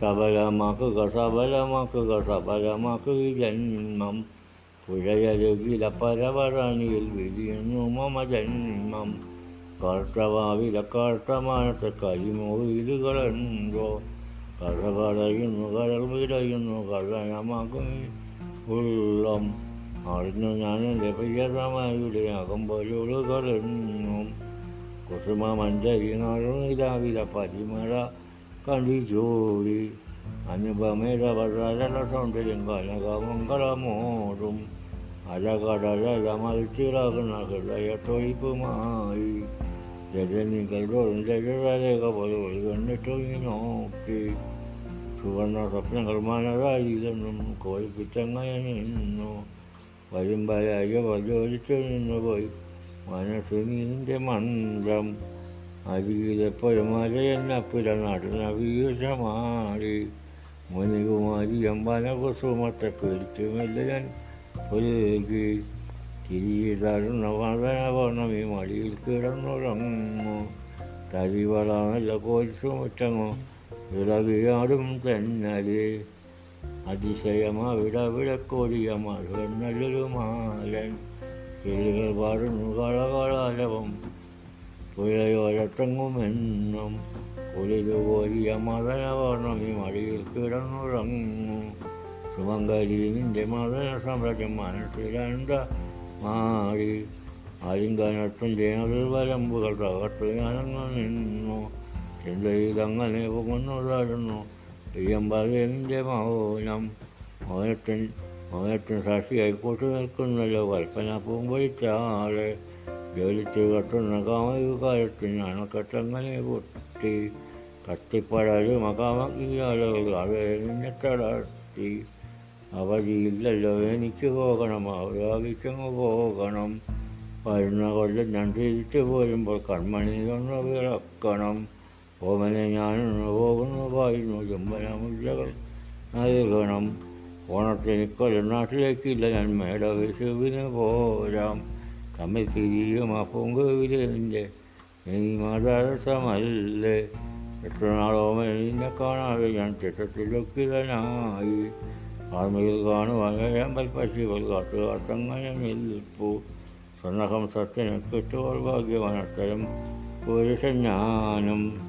സബലമാക്കുക സബലമാക്കുക സബലമാക്കുക ജന്മം. പുഴയരുകില പരവരണിയിൽ വിരിയുന്നു മമ ജന്മം. കർത്തവാവില കർത്തമാനത്തെ കരിമോയിലുകളുണ്ടോ കഥ പറയുന്നു കടൽ വിടയുന്നു കഥനമാക്കും ഉള്ളം. അറിഞ്ഞു ഞാൻ എന്റെ പ്രിയതമായുടെ അകമ്പൊരുളുകളെന്നും കുസുമ മഞ്ചരി നാളുനിലാവില പരിമഴ കണ്ടിച്ചോടി അനുപമേര വരാല സൗന്ദര്യം കനകമംഗളമോടും അലകടല മത്സിറാകുന്ന ഹൃദയത്തൊഴിപ്പുമായി രജനികൾ രജരേഖ പോലെ ഒരു കണ്ണിട്ടൊങ്ങി നോക്കി സുവർണ സ്വപ്നങ്ങൾ മനതായില്ലെന്നും കോഴിപ്പിച്ചങ്ങനെ നിന്നു. വരുമ്പയായ പ്രചോദിച്ചു നിന്നു പോയി മനസ്സ് നിന്റെ മന്ത്രം അരികിലെപ്പോഴും മലയെന്നപ്പില നടന്ന വീരമാടി മുനികുമാരി അമ്പാന കുസുമത്തെ പിടിച്ചുമില്ല ഞാൻ. പുലുകി തിരികെ തരുന്ന വദന പൗർണമി മടിയിൽ കിടന്നുറങ്ങു തരിവളാണല്ല കോരിസുമുറ്റങ്ങോ ഇളകിയാടും തെന്നൽ. അതിശയമാവിടവിടക്കോടിയ മധുനല്ലൊരു മാലൻ. കിളികൾ പാടുന്നു കളകളാലവം. പുഴയോരത്തെങ്ങുമെന്നും കുളിരുകോരിയ മദന പൗർണമി മടിയിൽ കിടന്നുറങ്ങും സുമംഗലി നിന്റെ മദന സാമ്രാജ്യം മനസ്സിലണ്ട മാറി. അരിങ്കനത്തിന്റെ അതിർവരമ്പുകൾ തകർത്ത് ഞാനങ്ങ് നിന്നു. ചിന്തയിലങ്ങനെ പോകുന്നതായിരുന്നു പ്രിയമ്പതിന്റെ മൗനം. മൗനത്തിൻ മൗനത്തിന് സാക്ഷിയായി കൂട്ടു നിൽക്കുന്നല്ലോ കൽപ്പന പൂമ്പൊഴിച്ചാളെ ജോലിച്ച് കത്തുന്ന കാമയുകാലത്തിന് അണക്കെട്ടങ്ങനെ പൊട്ടി കത്തിപ്പടരും അവയെ നിന്നെ തളർത്തി അവധിയില്ലല്ലോ എനിക്ക് പോകണം അവരാകിച്ചങ്ങ് പോകണം വരുന്ന കൊല്ലം ഞാൻ തിരിച്ചു പോരുമ്പോൾ കൺമണി ഒന്ന് വിളക്കണം ഓമനെ ഞാനൊന്ന് പോകുന്നു പറയുന്നു ചുംബന മുല്ലകൾ നൽകണം ഓണത്തിന് കൊല്ലം നാട്ടിലേക്കില്ല ഞാൻ മേട പോരാം തമ്മിൽ തിരിയും ആ പൂങ്കുവിലിന്റെ ഇനി മതരസമല്ലേ എത്ര നാളോമനെ നിന്നെ കാണാതെ ഞാൻ ചിട്ടത്തിലൊക്കിതനായി ആർമയിൽ കാണുവാൻ പക്ഷികൾ കാത്തു കാത്തങ്ങനെ നിൽപ്പു. സ്വർണഹംസത്തിന് കിട്ടുവാൻ ഭാഗ്യവാൻ അത്തരം പുരുഷൻ ഞാനും.